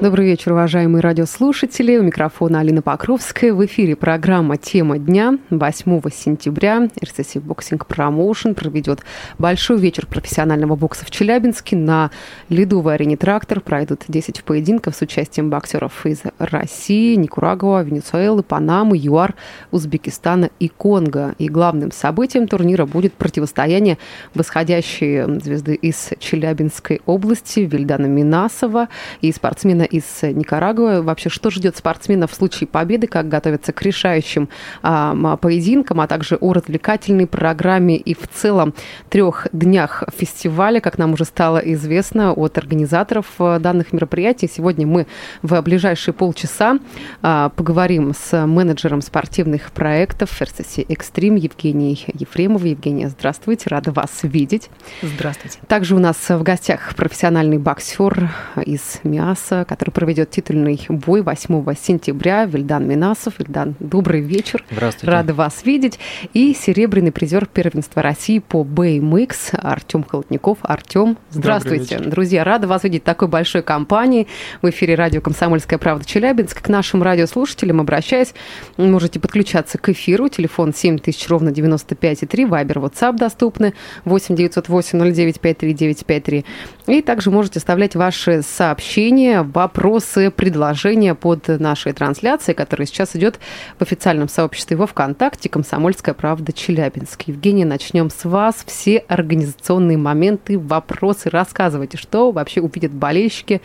Добрый вечер, уважаемые радиослушатели. У микрофона Алина Покровская. В эфире программа «Тема дня». 8 сентября RCC Boxing Promotion проведет большой вечер профессионального бокса в Челябинске. На ледовой арене «Трактор» пройдут 10 поединков с участием боксеров из России, Никурагуа, Венесуэлы, Панамы, ЮАР, Узбекистана и Конго. И главным событием турнира будет противостояние восходящей звезды из Челябинской области Вильдана Минасова и спортсмена из Никарагуа. Вообще, что ждет спортсмена в случае победы, как готовиться к решающим а, поединкам, а также о развлекательной программе и в целом трех днях фестиваля, как нам уже стало известно от организаторов э, данных мероприятий. Сегодня мы в ближайшие полчаса а, поговорим с менеджером спортивных проектов RCC Extreme Евгенией Ефремовой. Евгения, здравствуйте, рада вас видеть. Здравствуйте. Также у нас в гостях профессиональный боксер из МИАСа, который проведет титульный бой 8 сентября. Вильдан Минасов. Вильдан, добрый вечер. Здравствуйте. Рада вас видеть. И серебряный призер первенства России по BMX Артем Холодников. Артем, здравствуйте. Друзья, рада вас видеть в такой большой компании. В эфире радио «Комсомольская правда» Челябинск. К нашим радиослушателям обращаясь, можете подключаться к эфиру. Телефон 7000 ровно 95,3. Вайбер, WhatsApp доступны. 8 908 09 53 953. И также можете оставлять ваши сообщения, вопросы, предложения под нашей трансляцией, которая сейчас идет в официальном сообществе во ВКонтакте «Комсомольская правда Челябинск». Евгений, начнем с вас. Все организационные моменты, вопросы. Рассказывайте, что вообще увидят болельщики,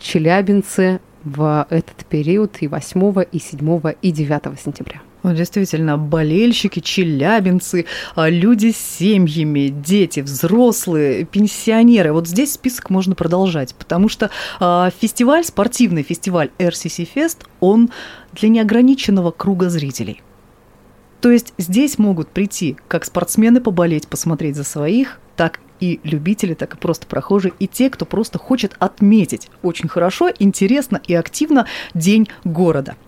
челябинцы в этот период и 8, и 7, и 9 сентября. Ну, действительно, болельщики, челябинцы, а, люди с семьями, дети, взрослые, пенсионеры. Вот здесь список можно продолжать, потому что а, фестиваль, спортивный фестиваль RCC Fest, он для неограниченного круга зрителей. То есть здесь могут прийти как спортсмены поболеть, посмотреть за своих, так и любители, так и просто прохожие, и те, кто просто хочет отметить очень хорошо, интересно и активно День города –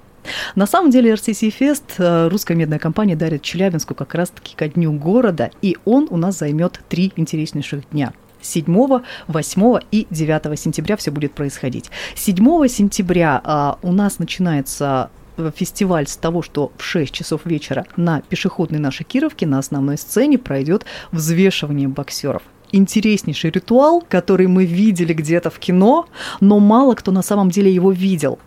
на самом деле RCC Fest э, русская медная компания дарит Челябинску как раз-таки ко дню города, и он у нас займет три интереснейших дня. 7, 8 и 9 сентября все будет происходить. 7 сентября а, у нас начинается э, фестиваль с того, что в 6 часов вечера на пешеходной нашей Кировке на основной сцене пройдет взвешивание боксеров интереснейший ритуал, который мы видели где-то в кино, но мало кто на самом деле его видел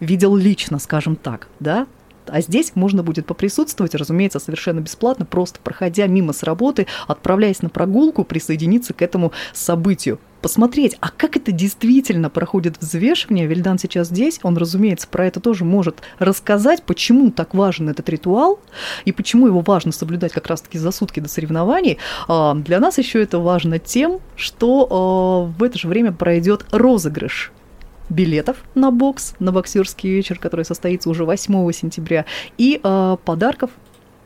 видел лично, скажем так, да, а здесь можно будет поприсутствовать, разумеется, совершенно бесплатно, просто проходя мимо с работы, отправляясь на прогулку, присоединиться к этому событию посмотреть, а как это действительно проходит взвешивание. Вильдан сейчас здесь, он, разумеется, про это тоже может рассказать, почему так важен этот ритуал и почему его важно соблюдать как раз-таки за сутки до соревнований. А, для нас еще это важно тем, что а, в это же время пройдет розыгрыш билетов на бокс, на боксерский вечер, который состоится уже 8 сентября, и э, подарков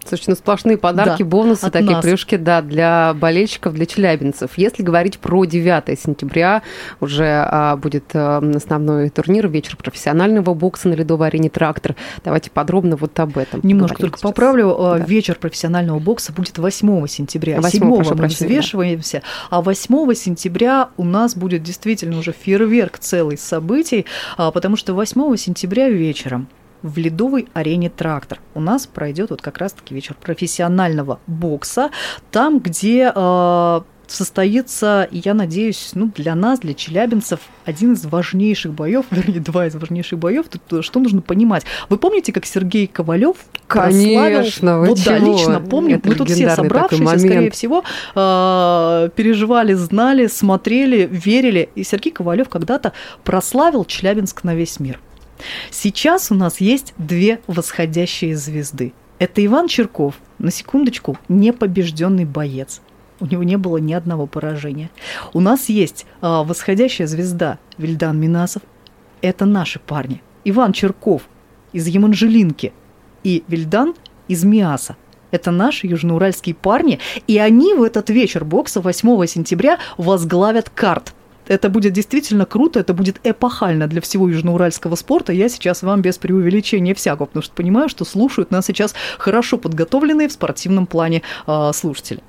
Слушайте, ну сплошные подарки, да, бонусы, такие нас. плюшки, да, для болельщиков, для челябинцев. Если говорить про 9 сентября, уже а, будет а, основной турнир, вечер профессионального бокса на ледовой арене «Трактор». Давайте подробно вот об этом Немножко только сейчас. поправлю. А, да. Вечер профессионального бокса будет 8 сентября. 8, 7 мы взвешиваемся, да. а 8 сентября у нас будет действительно уже фейерверк целый событий, а, потому что 8 сентября вечером в ледовой арене «Трактор». У нас пройдет вот как раз-таки вечер профессионального бокса, там, где э, состоится, я надеюсь, ну, для нас, для челябинцев, один из важнейших боев, вернее, два из важнейших боев. Тут э, что нужно понимать? Вы помните, как Сергей Ковалев Конечно, вы Вот чего? да, лично помню. Это Мы тут все собравшиеся, скорее всего, э, переживали, знали, смотрели, верили. И Сергей Ковалев когда-то прославил Челябинск на весь мир. Сейчас у нас есть две восходящие звезды. Это Иван Черков, на секундочку, непобежденный боец. У него не было ни одного поражения. У нас есть а, восходящая звезда Вильдан Минасов. Это наши парни. Иван Черков из Еманжелинки и Вильдан из Миаса. Это наши южноуральские парни, и они в этот вечер бокса 8 сентября возглавят карт – это будет действительно круто, это будет эпохально для всего южноуральского спорта. Я сейчас вам без преувеличения всякого, потому что понимаю, что слушают нас сейчас хорошо подготовленные в спортивном плане э, слушатели.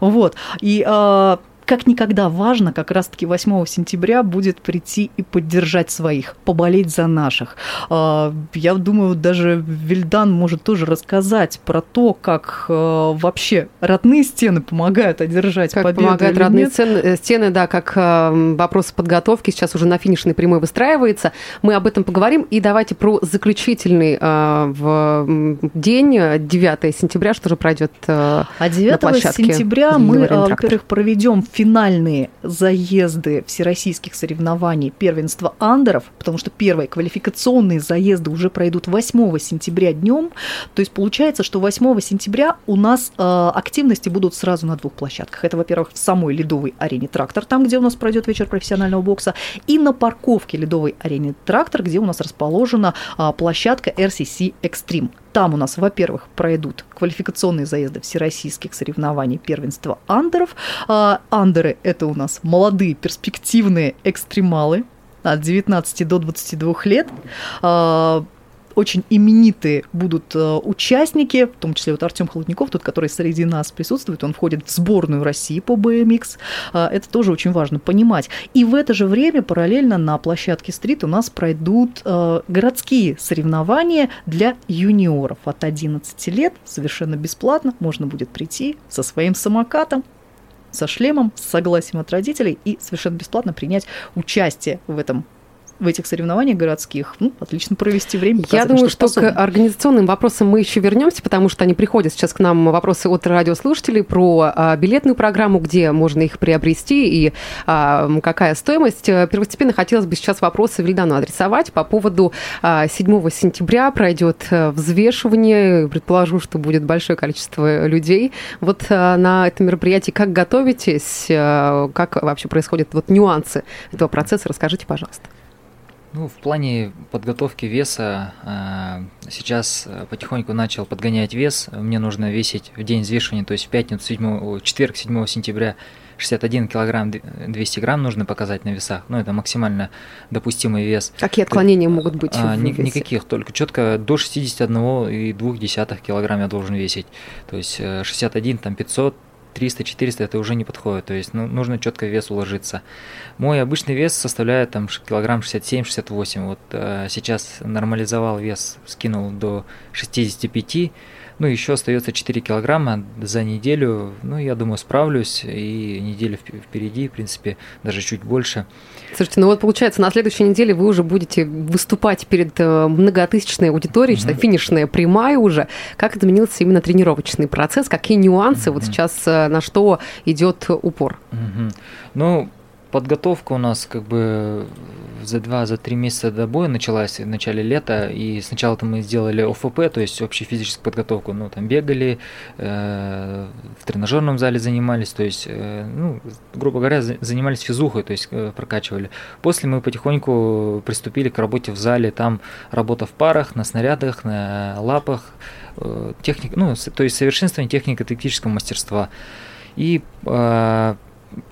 Вот. И э, как никогда важно, как раз-таки 8 сентября будет прийти и поддержать своих, поболеть за наших. А, я думаю, даже Вильдан может тоже рассказать про то, как э, вообще родные стены помогают одержать как победу. помогают родные стены, э, стены, да, как э, вопрос подготовки сейчас уже на финишной прямой выстраивается. Мы об этом поговорим. И давайте про заключительный в день, 9 сентября, что же пройдет А 9 сентября мы, во-первых, проведем финальные заезды всероссийских соревнований первенства андеров, потому что первые квалификационные заезды уже пройдут 8 сентября днем. То есть получается, что 8 сентября у нас э, активности будут сразу на двух площадках. Это, во-первых, в самой ледовой арене «Трактор», там, где у нас пройдет вечер профессионального бокса, и на парковке ледовой арене «Трактор», где у нас расположена э, площадка RCC Extreme. Там у нас, во-первых, пройдут квалификационные заезды всероссийских соревнований первенства андеров. А, андеры – это у нас молодые перспективные экстремалы от 19 до 22 лет. А, очень именитые будут э, участники, в том числе вот Артем Холодников, тот, который среди нас присутствует, он входит в сборную России по BMX. А, это тоже очень важно понимать. И в это же время параллельно на площадке стрит у нас пройдут э, городские соревнования для юниоров от 11 лет, совершенно бесплатно. Можно будет прийти со своим самокатом, со шлемом, с согласием от родителей и совершенно бесплатно принять участие в этом в этих соревнованиях городских ну, отлично провести время. Я думаю, что, что к организационным вопросам мы еще вернемся, потому что они приходят сейчас к нам вопросы от радиослушателей про а, билетную программу, где можно их приобрести и а, какая стоимость. Первостепенно хотелось бы сейчас вопросы Вильдану адресовать по поводу а, 7 сентября пройдет э, взвешивание. Предположу, что будет большое количество людей. Вот а, на это мероприятие как готовитесь, а, как вообще происходят вот нюансы этого процесса, расскажите, пожалуйста. Ну, в плане подготовки веса э, сейчас э, потихоньку начал подгонять вес. Мне нужно весить в день взвешивания, то есть в пятницу, 7, четверг, 7 сентября 61 килограмм 200 грамм нужно показать на весах. Ну, это максимально допустимый вес. Какие отклонения могут быть? А, ни, никаких, только четко до 61,2 килограмм я должен весить. То есть 61, э, там 500, 300-400 это уже не подходит, то есть ну, нужно четко вес уложиться. Мой обычный вес составляет там килограмм 67-68, вот э, сейчас нормализовал вес, скинул до 65, ну, еще остается 4 килограмма за неделю. Ну, я думаю, справлюсь. И неделя впереди, в принципе, даже чуть больше. Слушайте, ну вот получается, на следующей неделе вы уже будете выступать перед э, многотысячной аудиторией, mm-hmm. что финишная прямая уже. Как изменился именно тренировочный процесс? Какие нюансы? Mm-hmm. Вот сейчас э, на что идет упор? Mm-hmm. Ну, подготовка у нас как бы за два, за три месяца до боя началась в начале лета, и сначала там мы сделали ОФП, то есть общую физическую подготовку, ну там бегали, э, в тренажерном зале занимались, то есть, э, ну, грубо говоря, занимались физухой, то есть э, прокачивали. После мы потихоньку приступили к работе в зале, там работа в парах, на снарядах, на лапах, э, техник, ну, то есть совершенствование технико-тактического мастерства. И э,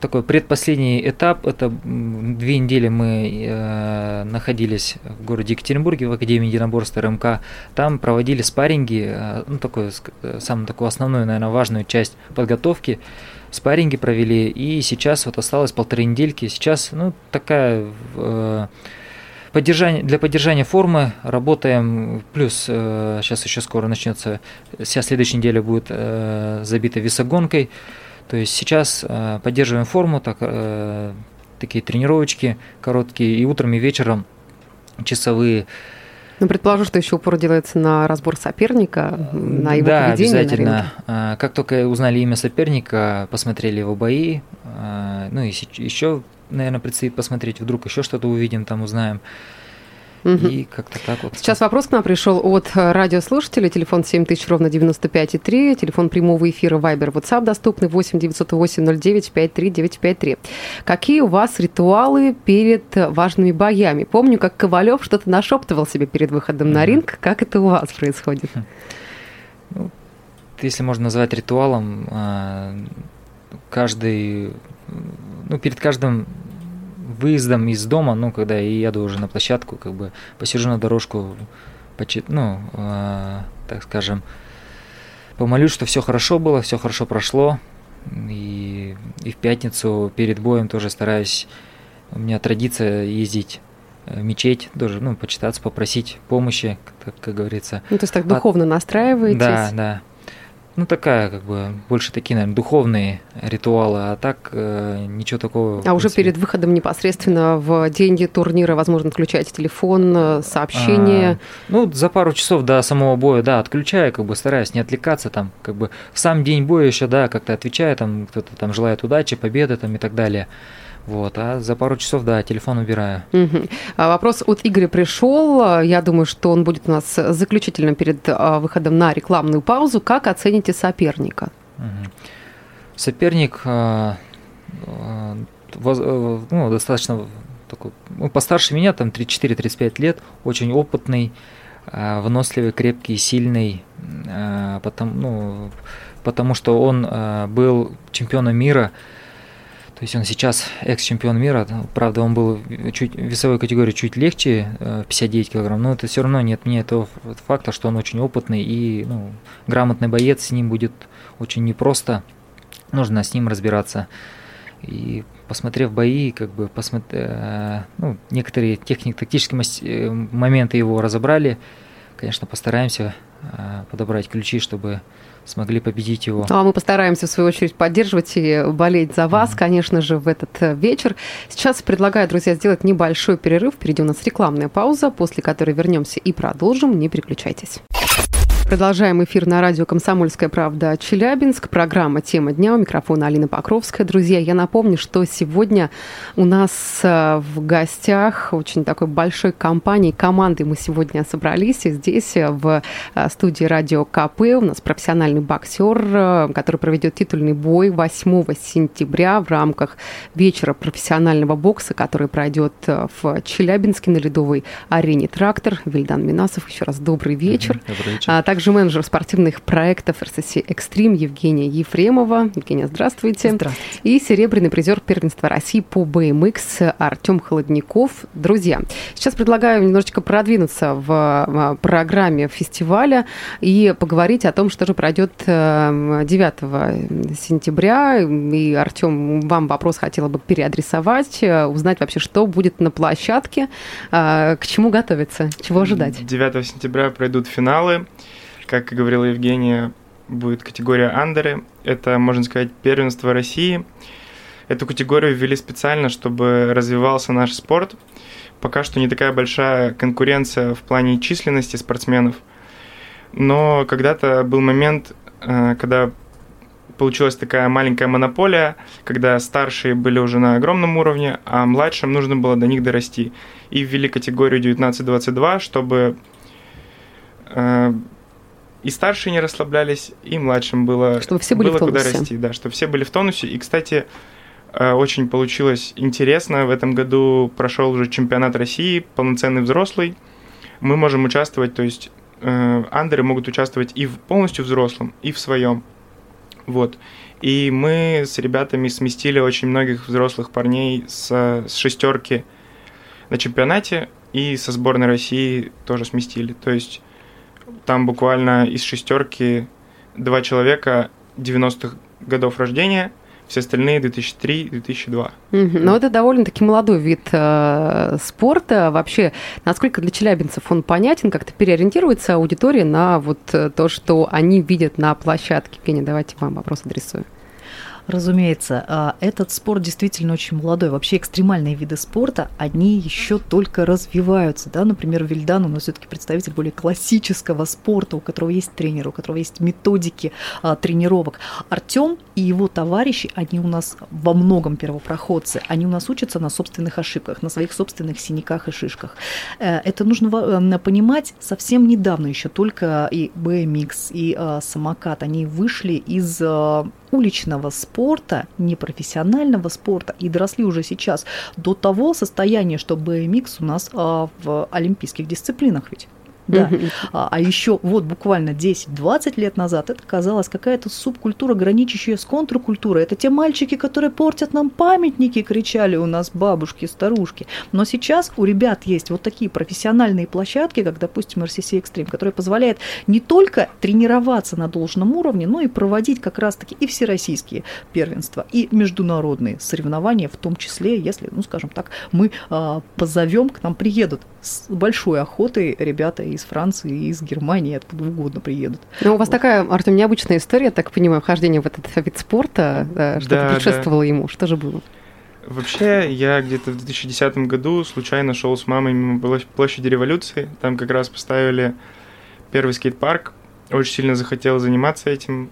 такой предпоследний этап. Это две недели мы э, находились в городе Екатеринбурге в Академии единоборства РМК. Там проводили спарринги, э, ну такой, э, самую такую основную, наверное, важную часть подготовки. Спарринги провели, и сейчас вот осталось полторы недельки. Сейчас, ну, такая... Э, Поддержание, для поддержания формы работаем, плюс э, сейчас еще скоро начнется, вся следующая неделя будет э, забита весогонкой. То есть сейчас э, поддерживаем форму, так, э, такие тренировочки короткие, и утром и вечером часовые. Ну, предположу, что еще упор делается на разбор соперника, на его да, поведение обязательно. на ринге. А, как только узнали имя соперника, посмотрели его бои, а, ну и еще, наверное, предстоит посмотреть, вдруг еще что-то увидим, там узнаем. Угу. И как-то так вот. Сейчас вопрос к нам пришел от э, радиослушателя. Телефон 7000 ровно 95,3. Телефон прямого эфира Viber WhatsApp доступный 8 908 09 53 953. Какие у вас ритуалы перед важными боями? Помню, как Ковалев что-то нашептывал себе перед выходом угу. на ринг. Как это у вас происходит? Хм. Ну, если можно назвать ритуалом, а, каждый, ну, перед каждым выездом из дома, ну, когда я еду уже на площадку, как бы посижу на дорожку, почит, ну, э, так скажем, помолюсь, что все хорошо было, все хорошо прошло. И, и в пятницу перед боем тоже стараюсь, у меня традиция ездить в мечеть, тоже, ну, почитаться, попросить помощи, как, как говорится. Ну, то есть так духовно От... настраиваетесь? Да, да. Ну, такая, как бы, больше такие, наверное, духовные ритуалы, а так э, ничего такого. А уже перед выходом непосредственно в деньги турнира, возможно, отключаете телефон, э, сообщения? А, ну, за пару часов до самого боя, да, отключаю, как бы стараюсь не отвлекаться там, как бы в сам день боя еще, да, как-то отвечаю, там, кто-то там желает удачи, победы там и так далее. Вот, а за пару часов, да, телефон убираю. Угу. А вопрос от Игоря пришел. Я думаю, что он будет у нас заключительным перед а, выходом на рекламную паузу. Как оцените соперника? Угу. Соперник а, а, ну, достаточно такой, ну, постарше меня, там 34-35 лет, очень опытный, выносливый, крепкий, сильный, потому, ну, потому что он был чемпионом мира то есть он сейчас экс-чемпион мира, правда, он был чуть весовой категории чуть легче, 59 э, килограмм, но это все равно не отменяет того факта, что он очень опытный и ну, грамотный боец, с ним будет очень непросто, нужно с ним разбираться. И посмотрев бои, как бы посмотри, э, ну, некоторые технико-тактические э, моменты его разобрали, конечно, постараемся подобрать ключи, чтобы смогли победить его. Ну, а мы постараемся, в свою очередь, поддерживать и болеть за вас, mm-hmm. конечно же, в этот э, вечер. Сейчас предлагаю, друзья, сделать небольшой перерыв. Впереди у нас рекламная пауза, после которой вернемся и продолжим. Не переключайтесь. Продолжаем эфир на радио «Комсомольская правда» Челябинск. Программа «Тема дня». У микрофона Алина Покровская. Друзья, я напомню, что сегодня у нас э, в гостях очень такой большой компании, командой мы сегодня собрались. И здесь, э, в э, студии радио КП, у нас профессиональный боксер, который проведет титульный бой 8 сентября в рамках вечера профессионального бокса, который пройдет в Челябинске на ледовой арене «Трактор». Вильдан Минасов, еще раз добрый вечер. Добрый вечер. А также также менеджер спортивных проектов РСС Экстрим Евгения Ефремова. Евгения, здравствуйте. Здравствуйте. И серебряный призер первенства России по BMX Артем Холодников. Друзья, сейчас предлагаю немножечко продвинуться в программе фестиваля и поговорить о том, что же пройдет 9 эм, сентября. И, Артем, вам вопрос хотела бы переадресовать, узнать вообще, что будет на площадке, э, к чему готовиться, чего ожидать. 9 сентября пройдут финалы. Как и говорила Евгения, будет категория андеры. Это, можно сказать, первенство России. Эту категорию ввели специально, чтобы развивался наш спорт. Пока что не такая большая конкуренция в плане численности спортсменов. Но когда-то был момент, э, когда получилась такая маленькая монополия, когда старшие были уже на огромном уровне, а младшим нужно было до них дорасти. И ввели категорию 19-22, чтобы э, и старшие не расслаблялись, и младшим было, чтобы все были было в тонусе. куда расти, да, чтобы все были в тонусе. И, кстати, э, очень получилось интересно. В этом году прошел уже чемпионат России, полноценный взрослый. Мы можем участвовать, то есть э, андеры могут участвовать и в полностью взрослом, и в своем. Вот. И мы с ребятами сместили очень многих взрослых парней с, с шестерки на чемпионате, и со сборной России тоже сместили. То есть там буквально из шестерки два человека 90-х годов рождения, все остальные 2003-2002. Угу. Но это довольно-таки молодой вид э, спорта. Вообще, насколько для челябинцев он понятен, как-то переориентируется аудитория на вот э, то, что они видят на площадке. Евгения, давайте вам вопрос адресую. Разумеется, а, этот спорт действительно очень молодой. Вообще экстремальные виды спорта, они еще только развиваются. Да? Например, Вильдан нас все-таки представитель более классического спорта, у которого есть тренер, у которого есть методики а, тренировок. Артем и его товарищи, они у нас во многом первопроходцы. Они у нас учатся на собственных ошибках, на своих собственных синяках и шишках. Э, это нужно э, понимать совсем недавно еще только и BMX, и а, самокат, они вышли из уличного спорта, непрофессионального спорта и доросли уже сейчас до того состояния, что BMX у нас а, в олимпийских дисциплинах ведь. Да. А, а еще вот буквально 10-20 лет назад это казалось какая-то субкультура, граничащая с контркультурой. Это те мальчики, которые портят нам памятники, кричали у нас бабушки, старушки. Но сейчас у ребят есть вот такие профессиональные площадки, как, допустим, RCC Extreme, которые позволяют не только тренироваться на должном уровне, но и проводить как раз-таки и всероссийские первенства, и международные соревнования, в том числе, если, ну, скажем так, мы а, позовем, к нам приедут с большой охотой ребята из Франции, из Германии, откуда угодно приедут. Ну, у вас вот. такая, Артем, необычная история, так понимаю, вхождение в этот вид спорта, да, что да, предшествовало да. ему. Что же было? Вообще, я где-то в 2010 году случайно шел с мамой мимо площади революции. Там как раз поставили первый скейт-парк. Очень сильно захотел заниматься этим.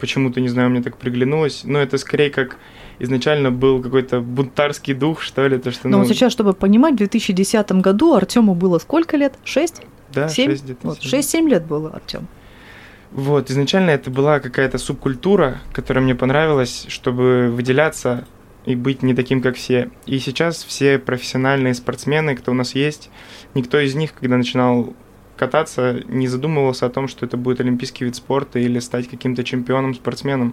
Почему-то, не знаю, мне так приглянулось. Но это скорее как изначально был какой-то бунтарский дух, что ли. То, что, Но ну, сейчас, чтобы понимать, в 2010 году Артему было сколько лет? Шесть? Да, 7? 6 где-то. Вот, 6-7 лет было Артем. Вот, изначально это была какая-то субкультура, которая мне понравилась, чтобы выделяться и быть не таким, как все. И сейчас все профессиональные спортсмены, кто у нас есть, никто из них, когда начинал кататься, не задумывался о том, что это будет олимпийский вид спорта или стать каким-то чемпионом, спортсменом.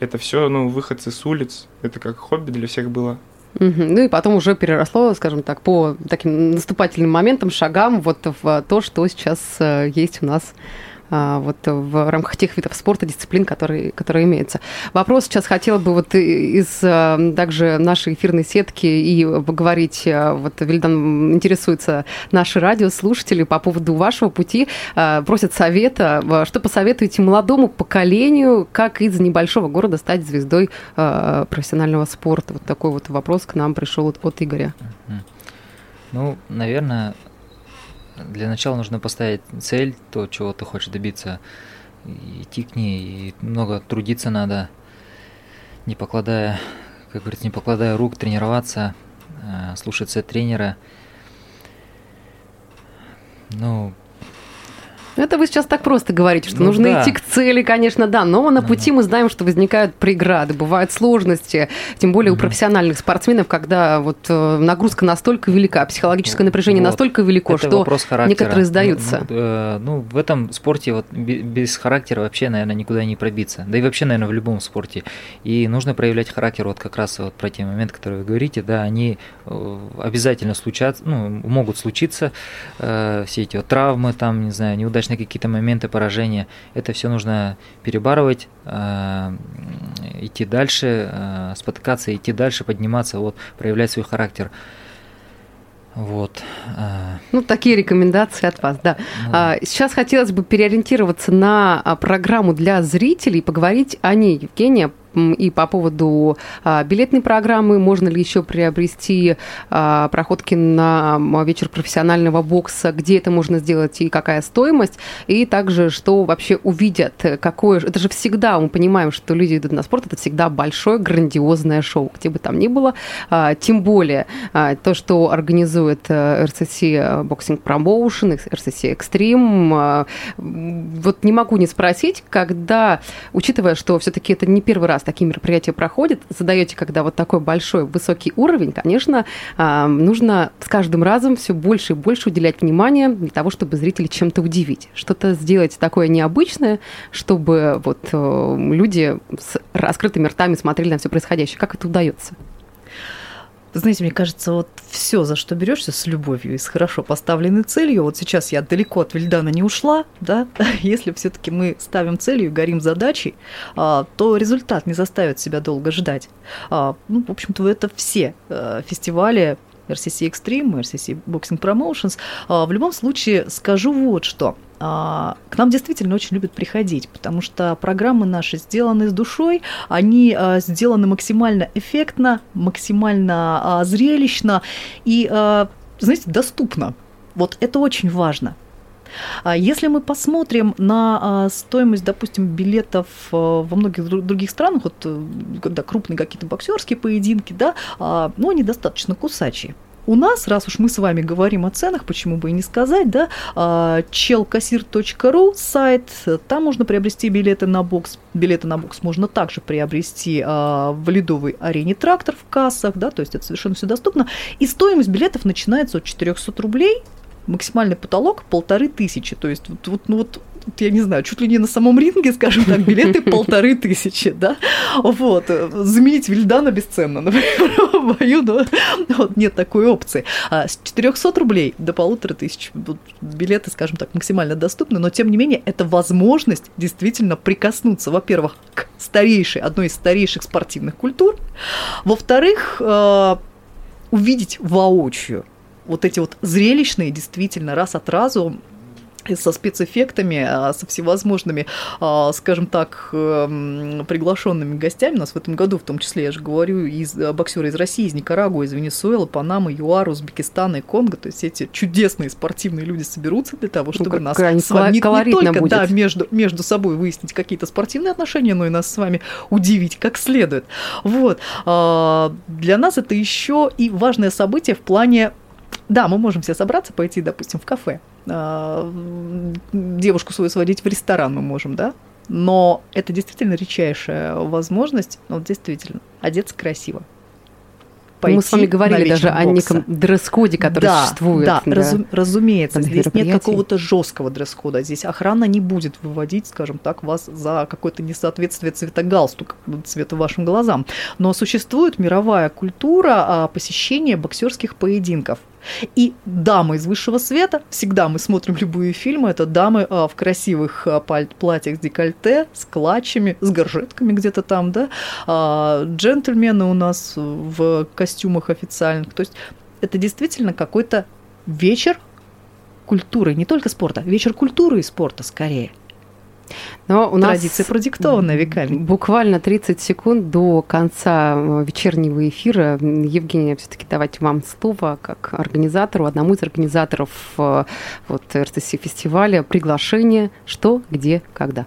Это все, ну, выходцы с улиц. Это как хобби для всех было. Ну и потом уже переросло, скажем так, по таким наступательным моментам, шагам вот в то, что сейчас э, есть у нас вот в рамках тех видов спорта, дисциплин, которые, которые имеются. Вопрос сейчас хотела бы вот из э, также нашей эфирной сетки и поговорить, э, вот Вильдан интересуется наши радиослушатели по поводу вашего пути, просят совета, что посоветуете молодому поколению, как из небольшого города стать звездой профессионального спорта? Вот такой вот вопрос к нам пришел от Игоря. Ну, наверное, для начала нужно поставить цель, то, чего ты хочешь добиться, идти к ней, и много трудиться надо, не покладая, как говорится, не покладая рук, тренироваться, э, слушаться тренера. Ну, это вы сейчас так просто говорите, что ну, нужно да. идти к цели, конечно, да, но на пути мы знаем, что возникают преграды, бывают сложности, тем более у профессиональных спортсменов, когда вот э, нагрузка настолько велика, психологическое напряжение вот. настолько велико, Это что некоторые сдаются. Ну, ну, э, ну, в этом спорте вот без характера вообще, наверное, никуда не пробиться. Да и вообще, наверное, в любом спорте. И нужно проявлять характер, вот как раз вот про те моменты, которые вы говорите, да, они э, обязательно случатся, ну, могут случиться, все эти вот травмы, там, не знаю, неудачные неудачные какие-то моменты поражения. Это все нужно перебарывать, э, идти дальше, э, спотыкаться, идти дальше, подниматься, вот, проявлять свой характер. Вот. Э. Ну, такие рекомендации от вас, да. Ну, а, Сейчас хотелось бы переориентироваться на а, программу для зрителей, поговорить о ней. Евгения, и по поводу а, билетной программы, можно ли еще приобрести а, проходки на вечер профессионального бокса, где это можно сделать и какая стоимость, и также что вообще увидят, какое... Это же всегда, мы понимаем, что люди идут на спорт, это всегда большое, грандиозное шоу, где бы там ни было, а, тем более то, что организует RCC Boxing Promotion, RCC Extreme, вот не могу не спросить, когда, учитывая, что все-таки это не первый раз такие мероприятия проходят, задаете, когда вот такой большой, высокий уровень, конечно, а, нужно с каждым разом все больше и больше уделять внимание для того, чтобы зрителей чем-то удивить, что-то сделать такое необычное, чтобы вот э, люди с раскрытыми ртами смотрели на все происходящее. Как это удается? Знаете, мне кажется, вот все, за что берешься с любовью и с хорошо поставленной целью, вот сейчас я далеко от Вильдана не ушла, да, если все-таки мы ставим целью горим задачей, а, то результат не заставит себя долго ждать. А, ну, в общем-то, это все э, фестивали RCC Extreme, RCC Boxing Promotions. А, в любом случае скажу вот что. А, к нам действительно очень любят приходить, потому что программы наши сделаны с душой, они а, сделаны максимально эффектно, максимально зрелищно и, знаете, доступно. Вот это очень важно. Если мы посмотрим на стоимость, допустим, билетов во многих других странах, вот э, когда крупные какие-то боксерские поединки, да, ну, они достаточно кусачие. У нас, раз уж мы с вами говорим о ценах, почему бы и не сказать, да, челкассир.ру сайт, там можно приобрести билеты на бокс. Билеты на бокс можно также приобрести а, в ледовой арене трактор в кассах, да, то есть это совершенно все доступно. И стоимость билетов начинается от 400 рублей максимальный потолок полторы тысячи. То есть вот, вот, ну, вот я не знаю, чуть ли не на самом ринге, скажем так, билеты полторы тысячи, да, вот, заменить Вильдана бесценно, например, в бою, но вот, нет такой опции. А с 400 рублей до полутора тысяч. Билеты, скажем так, максимально доступны, но тем не менее это возможность действительно прикоснуться, во-первых, к старейшей, одной из старейших спортивных культур, во-вторых, э, увидеть воочию вот эти вот зрелищные, действительно, раз от разу со спецэффектами, а, со всевозможными, а, скажем так, эм, приглашенными гостями. У нас в этом году, в том числе, я же говорю, из э, боксеры из России, из Никарагуа, из Венесуэлы, Панамы, ЮАР, Узбекистана и Конго. То есть эти чудесные спортивные люди соберутся для того, чтобы ну, нас с вами не, не только будет. да, между, между собой выяснить какие-то спортивные отношения, но и нас с вами удивить как следует. Вот. А, для нас это еще и важное событие в плане да, мы можем все собраться, пойти, допустим, в кафе. А, девушку свою сводить в ресторан мы можем, да? Но это действительно редчайшая возможность, вот действительно, одеться красиво пойти Мы с вами говорили даже бокса. о неком дресс-коде, который да, существует. Да, да. Разум, разумеется, здесь нет какого-то жесткого дресс-кода. Здесь охрана не будет выводить, скажем так, вас за какое-то несоответствие цвета галстука, цвета вашим глазам. Но существует мировая культура а, посещения боксерских поединков. И дамы из высшего света, всегда мы смотрим любые фильмы, это дамы а, в красивых а, платьях с декольте, с клатчами, с горжетками где-то там, да, а, джентльмены у нас в костюмах официальных. То есть это действительно какой-то вечер культуры, не только спорта, вечер культуры и спорта скорее – но у Традиция нас продиктована веками. Буквально 30 секунд до конца э, вечернего эфира. Евгения, все-таки давайте вам слово как организатору, одному из организаторов э, вот, РТС фестиваля. Приглашение, что, где, когда.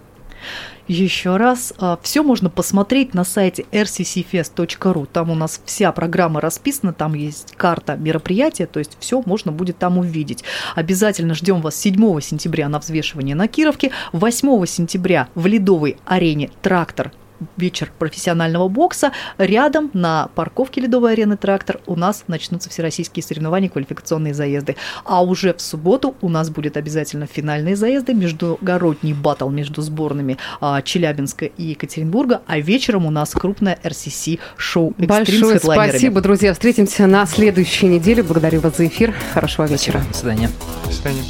Еще раз, а, все можно посмотреть на сайте rccfest.ru. Там у нас вся программа расписана, там есть карта мероприятия, то есть все можно будет там увидеть. Обязательно ждем вас 7 сентября на взвешивание на Кировке, 8 сентября в Ледовой арене «Трактор» вечер профессионального бокса. Рядом на парковке Ледовой арены «Трактор» у нас начнутся всероссийские соревнования, квалификационные заезды. А уже в субботу у нас будет обязательно финальные заезды, междугородний батл между сборными а, Челябинска и Екатеринбурга, а вечером у нас крупное RCC-шоу Большое спасибо, друзья. Встретимся на следующей неделе. Благодарю вас за эфир. Хорошего вечера. До свидания. До свидания.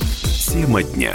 Тема дня.